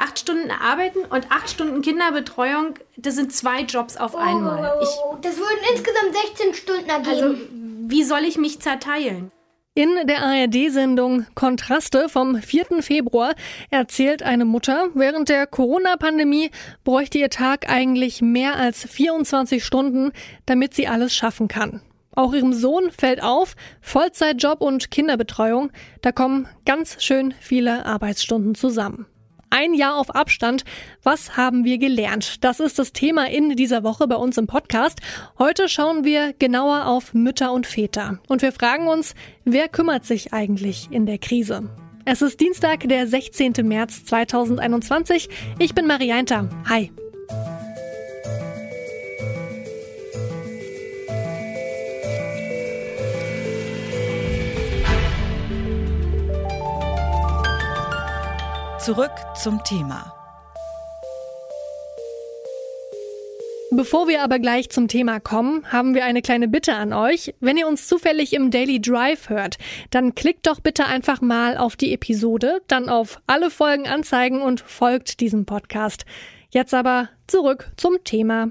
acht Stunden arbeiten und acht Stunden Kinderbetreuung, das sind zwei Jobs auf einmal. Ich, das würden insgesamt 16 Stunden ergeben. Also, wie soll ich mich zerteilen? In der ARD-Sendung Kontraste vom 4. Februar erzählt eine Mutter, während der Corona-Pandemie bräuchte ihr Tag eigentlich mehr als 24 Stunden, damit sie alles schaffen kann. Auch ihrem Sohn fällt auf, Vollzeitjob und Kinderbetreuung, da kommen ganz schön viele Arbeitsstunden zusammen. Ein Jahr auf Abstand. Was haben wir gelernt? Das ist das Thema in dieser Woche bei uns im Podcast. Heute schauen wir genauer auf Mütter und Väter. Und wir fragen uns, wer kümmert sich eigentlich in der Krise? Es ist Dienstag, der 16. März 2021. Ich bin Marianta. Hi. Zurück zum Thema. Bevor wir aber gleich zum Thema kommen, haben wir eine kleine Bitte an euch. Wenn ihr uns zufällig im Daily Drive hört, dann klickt doch bitte einfach mal auf die Episode, dann auf alle Folgen anzeigen und folgt diesem Podcast. Jetzt aber zurück zum Thema.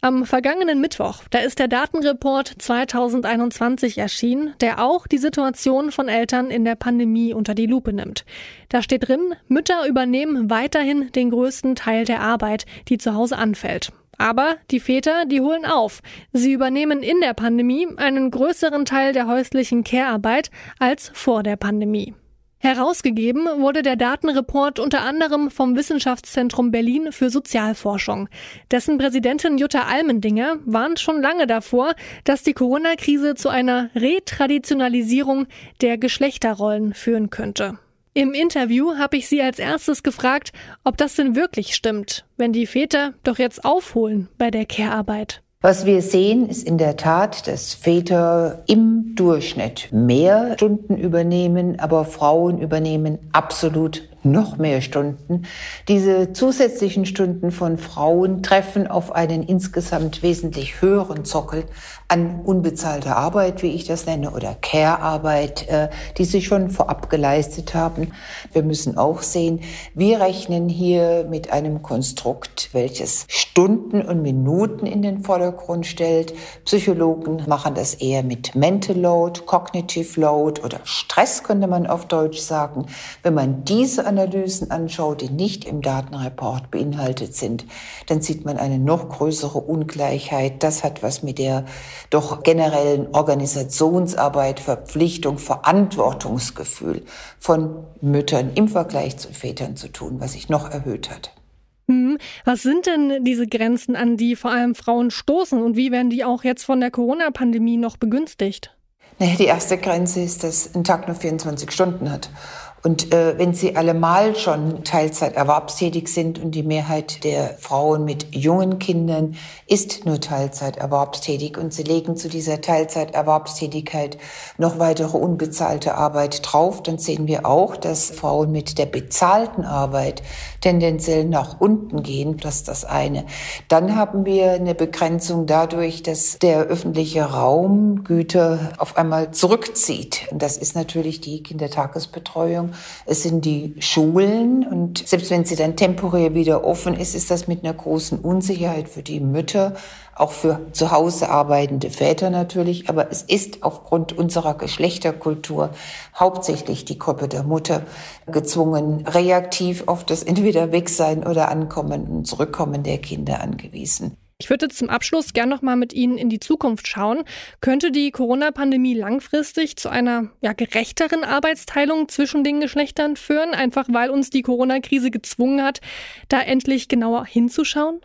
Am vergangenen Mittwoch, da ist der Datenreport 2021 erschienen, der auch die Situation von Eltern in der Pandemie unter die Lupe nimmt. Da steht drin, Mütter übernehmen weiterhin den größten Teil der Arbeit, die zu Hause anfällt. Aber die Väter, die holen auf. Sie übernehmen in der Pandemie einen größeren Teil der häuslichen Care-Arbeit als vor der Pandemie. Herausgegeben wurde der Datenreport unter anderem vom Wissenschaftszentrum Berlin für Sozialforschung. Dessen Präsidentin Jutta Almendinger warnt schon lange davor, dass die Corona-Krise zu einer Retraditionalisierung der Geschlechterrollen führen könnte. Im Interview habe ich sie als erstes gefragt, ob das denn wirklich stimmt, wenn die Väter doch jetzt aufholen bei der Care-Arbeit. Was wir sehen, ist in der Tat, dass Väter im Durchschnitt mehr Stunden übernehmen, aber Frauen übernehmen absolut noch mehr Stunden. Diese zusätzlichen Stunden von Frauen treffen auf einen insgesamt wesentlich höheren Sockel an unbezahlter Arbeit, wie ich das nenne, oder Care-Arbeit, äh, die sie schon vorab geleistet haben. Wir müssen auch sehen, wir rechnen hier mit einem Konstrukt, welches Stunden und Minuten in den Vordergrund stellt. Psychologen machen das eher mit Mental Load, Cognitive Load oder Stress, könnte man auf Deutsch sagen. Wenn man diese Analysen anschaut, die nicht im Datenreport beinhaltet sind, dann sieht man eine noch größere Ungleichheit. Das hat was mit der doch generellen Organisationsarbeit, Verpflichtung, Verantwortungsgefühl von Müttern im Vergleich zu Vätern zu tun, was sich noch erhöht hat. Hm, was sind denn diese Grenzen, an die vor allem Frauen stoßen und wie werden die auch jetzt von der Corona-Pandemie noch begünstigt? die erste Grenze ist, dass ein Tag nur 24 Stunden hat. Und äh, wenn sie allemal schon Teilzeit erwerbstätig sind und die Mehrheit der Frauen mit jungen Kindern ist nur Teilzeit erwerbstätig und sie legen zu dieser Teilzeit Erwerbstätigkeit noch weitere unbezahlte Arbeit drauf, dann sehen wir auch, dass Frauen mit der bezahlten Arbeit tendenziell nach unten gehen. Das ist das eine. Dann haben wir eine Begrenzung dadurch, dass der öffentliche Raum Güter auf einmal zurückzieht. Und das ist natürlich die Kindertagesbetreuung es sind die Schulen und selbst wenn sie dann temporär wieder offen ist, ist das mit einer großen Unsicherheit für die Mütter, auch für zu Hause arbeitende Väter natürlich, aber es ist aufgrund unserer Geschlechterkultur hauptsächlich die Gruppe der Mutter gezwungen, reaktiv auf das entweder Wegsein oder Ankommen und Zurückkommen der Kinder angewiesen. Ich würde zum Abschluss gern noch mal mit Ihnen in die Zukunft schauen. Könnte die Corona-Pandemie langfristig zu einer ja, gerechteren Arbeitsteilung zwischen den Geschlechtern führen, einfach weil uns die Corona-Krise gezwungen hat, da endlich genauer hinzuschauen?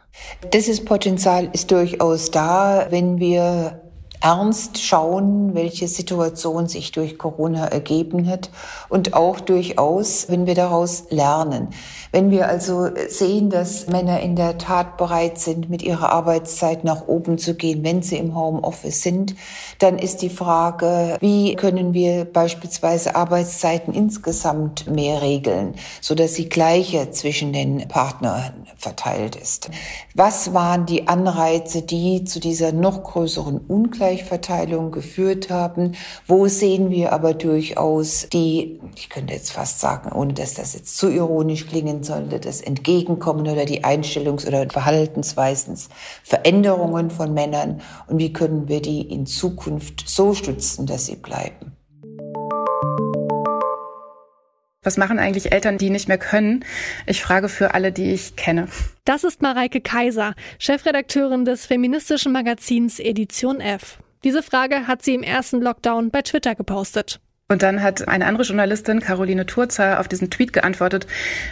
Das Potenzial ist durchaus da, wenn wir ernst schauen, welche Situation sich durch Corona ergeben hat und auch durchaus, wenn wir daraus lernen. Wenn wir also sehen, dass Männer in der Tat bereit sind, mit ihrer Arbeitszeit nach oben zu gehen, wenn sie im Homeoffice sind, dann ist die Frage, wie können wir beispielsweise Arbeitszeiten insgesamt mehr regeln, so dass sie gleicher zwischen den Partnern verteilt ist. Was waren die Anreize, die zu dieser noch größeren Ungleichheit Ungleichverteilung geführt haben. Wo sehen wir aber durchaus die, ich könnte jetzt fast sagen, ohne dass das jetzt zu ironisch klingen sollte, das Entgegenkommen oder die Einstellungs- oder Verhaltensweisens Veränderungen von Männern und wie können wir die in Zukunft so stützen, dass sie bleiben. Was machen eigentlich Eltern, die nicht mehr können? Ich frage für alle, die ich kenne. Das ist Mareike Kaiser, Chefredakteurin des feministischen Magazins Edition F. Diese Frage hat sie im ersten Lockdown bei Twitter gepostet. Und dann hat eine andere Journalistin, Caroline Turzer, auf diesen Tweet geantwortet,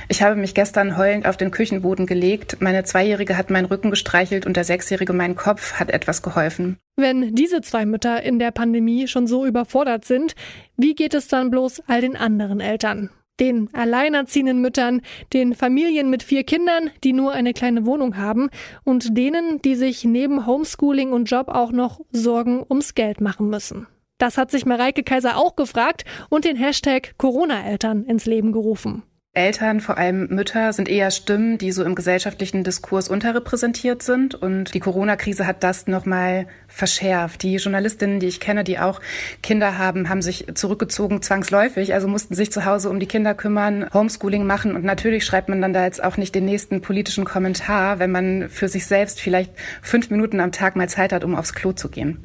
ich habe mich gestern heulend auf den Küchenboden gelegt, meine Zweijährige hat meinen Rücken gestreichelt und der Sechsjährige meinen Kopf hat etwas geholfen. Wenn diese zwei Mütter in der Pandemie schon so überfordert sind, wie geht es dann bloß all den anderen Eltern? Den alleinerziehenden Müttern, den Familien mit vier Kindern, die nur eine kleine Wohnung haben und denen, die sich neben Homeschooling und Job auch noch Sorgen ums Geld machen müssen. Das hat sich Mareike Kaiser auch gefragt und den Hashtag Corona-Eltern ins Leben gerufen. Eltern, vor allem Mütter, sind eher Stimmen, die so im gesellschaftlichen Diskurs unterrepräsentiert sind. Und die Corona-Krise hat das nochmal verschärft. Die Journalistinnen, die ich kenne, die auch Kinder haben, haben sich zurückgezogen zwangsläufig, also mussten sich zu Hause um die Kinder kümmern, Homeschooling machen und natürlich schreibt man dann da jetzt auch nicht den nächsten politischen Kommentar, wenn man für sich selbst vielleicht fünf Minuten am Tag mal Zeit hat, um aufs Klo zu gehen.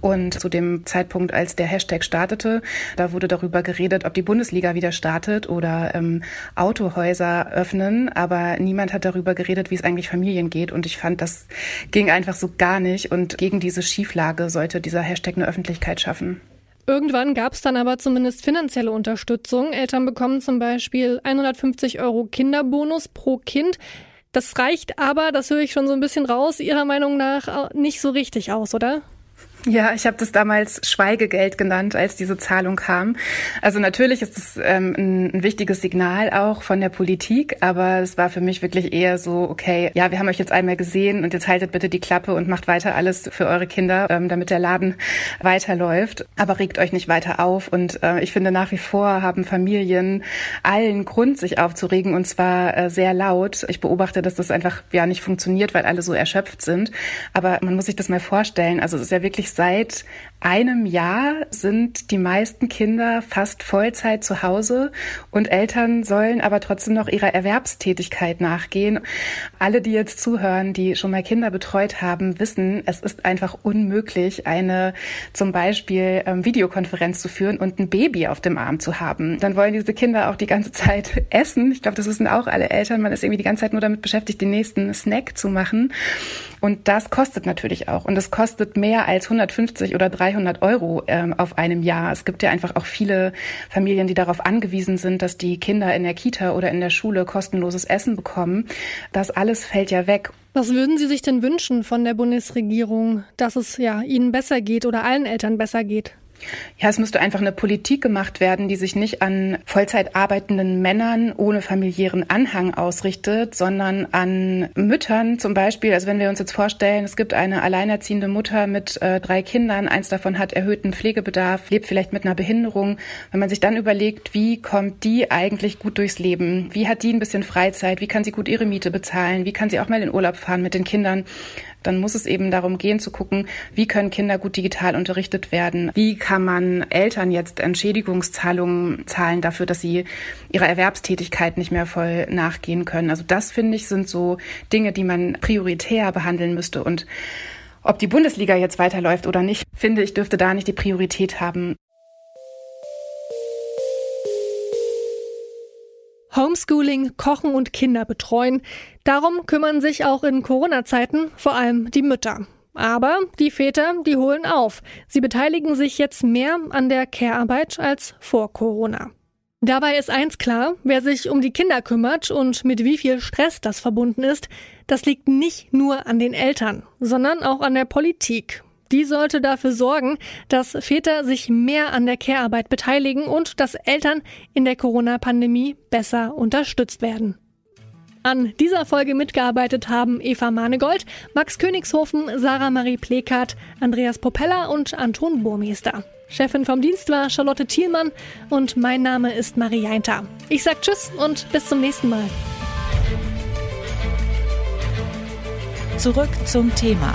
Und zu dem Zeitpunkt, als der Hashtag startete, da wurde darüber geredet, ob die Bundesliga wieder startet oder ähm, Autohäuser öffnen, aber niemand hat darüber geredet, wie es eigentlich Familien geht und ich fand, das ging einfach so gar nicht und gegen diese Schieflage sollte dieser Hashtag eine Öffentlichkeit schaffen. Irgendwann gab es dann aber zumindest finanzielle Unterstützung. Eltern bekommen zum Beispiel 150 Euro Kinderbonus pro Kind. Das reicht aber, das höre ich schon so ein bisschen raus, Ihrer Meinung nach nicht so richtig aus, oder? Ja, ich habe das damals Schweigegeld genannt, als diese Zahlung kam. Also natürlich ist es ähm, ein, ein, wichtiges Signal auch von der Politik, aber es war für mich wirklich eher so, okay, ja, wir haben euch jetzt einmal gesehen und jetzt haltet bitte die Klappe und macht weiter alles für eure Kinder, ähm, damit der Laden weiterläuft. Aber regt euch nicht weiter auf. Und äh, ich finde nach wie vor haben Familien allen Grund, sich aufzuregen und zwar äh, sehr laut. Ich beobachte, dass das einfach ja nicht funktioniert, weil alle so erschöpft sind. Aber man muss sich das mal vorstellen. Also es ist ja wirklich seit einem Jahr sind die meisten Kinder fast Vollzeit zu Hause und Eltern sollen aber trotzdem noch ihrer Erwerbstätigkeit nachgehen. Alle, die jetzt zuhören, die schon mal Kinder betreut haben, wissen, es ist einfach unmöglich, eine zum Beispiel ähm, Videokonferenz zu führen und ein Baby auf dem Arm zu haben. Dann wollen diese Kinder auch die ganze Zeit essen. Ich glaube, das wissen auch alle Eltern. Man ist irgendwie die ganze Zeit nur damit beschäftigt, den nächsten Snack zu machen. Und das kostet natürlich auch. Und es kostet mehr als 150 oder 300 Euro ähm, auf einem Jahr. Es gibt ja einfach auch viele Familien, die darauf angewiesen sind, dass die Kinder in der Kita oder in der Schule kostenloses Essen bekommen. Das alles fällt ja weg. Was würden Sie sich denn wünschen von der Bundesregierung, dass es ja Ihnen besser geht oder allen Eltern besser geht? Ja, es müsste einfach eine Politik gemacht werden, die sich nicht an Vollzeit arbeitenden Männern ohne familiären Anhang ausrichtet, sondern an Müttern zum Beispiel. Also wenn wir uns jetzt vorstellen, es gibt eine alleinerziehende Mutter mit äh, drei Kindern, eins davon hat erhöhten Pflegebedarf, lebt vielleicht mit einer Behinderung. Wenn man sich dann überlegt, wie kommt die eigentlich gut durchs Leben? Wie hat die ein bisschen Freizeit? Wie kann sie gut ihre Miete bezahlen? Wie kann sie auch mal in Urlaub fahren mit den Kindern? Dann muss es eben darum gehen zu gucken, wie können Kinder gut digital unterrichtet werden? Wie kann man Eltern jetzt Entschädigungszahlungen zahlen dafür, dass sie ihrer Erwerbstätigkeit nicht mehr voll nachgehen können? Also das finde ich sind so Dinge, die man prioritär behandeln müsste und ob die Bundesliga jetzt weiterläuft oder nicht, finde ich, dürfte da nicht die Priorität haben. Homeschooling, Kochen und Kinder betreuen. Darum kümmern sich auch in Corona-Zeiten vor allem die Mütter. Aber die Väter, die holen auf. Sie beteiligen sich jetzt mehr an der Care-Arbeit als vor Corona. Dabei ist eins klar, wer sich um die Kinder kümmert und mit wie viel Stress das verbunden ist, das liegt nicht nur an den Eltern, sondern auch an der Politik. Die sollte dafür sorgen, dass Väter sich mehr an der Care-Arbeit beteiligen und dass Eltern in der Corona-Pandemie besser unterstützt werden. An dieser Folge mitgearbeitet haben Eva Manegold, Max Königshofen, Sarah Marie Plekat, Andreas Popella und Anton Burmeister. Chefin vom Dienst war Charlotte Thielmann und mein Name ist Marie Jainter. Ich sag Tschüss und bis zum nächsten Mal. Zurück zum Thema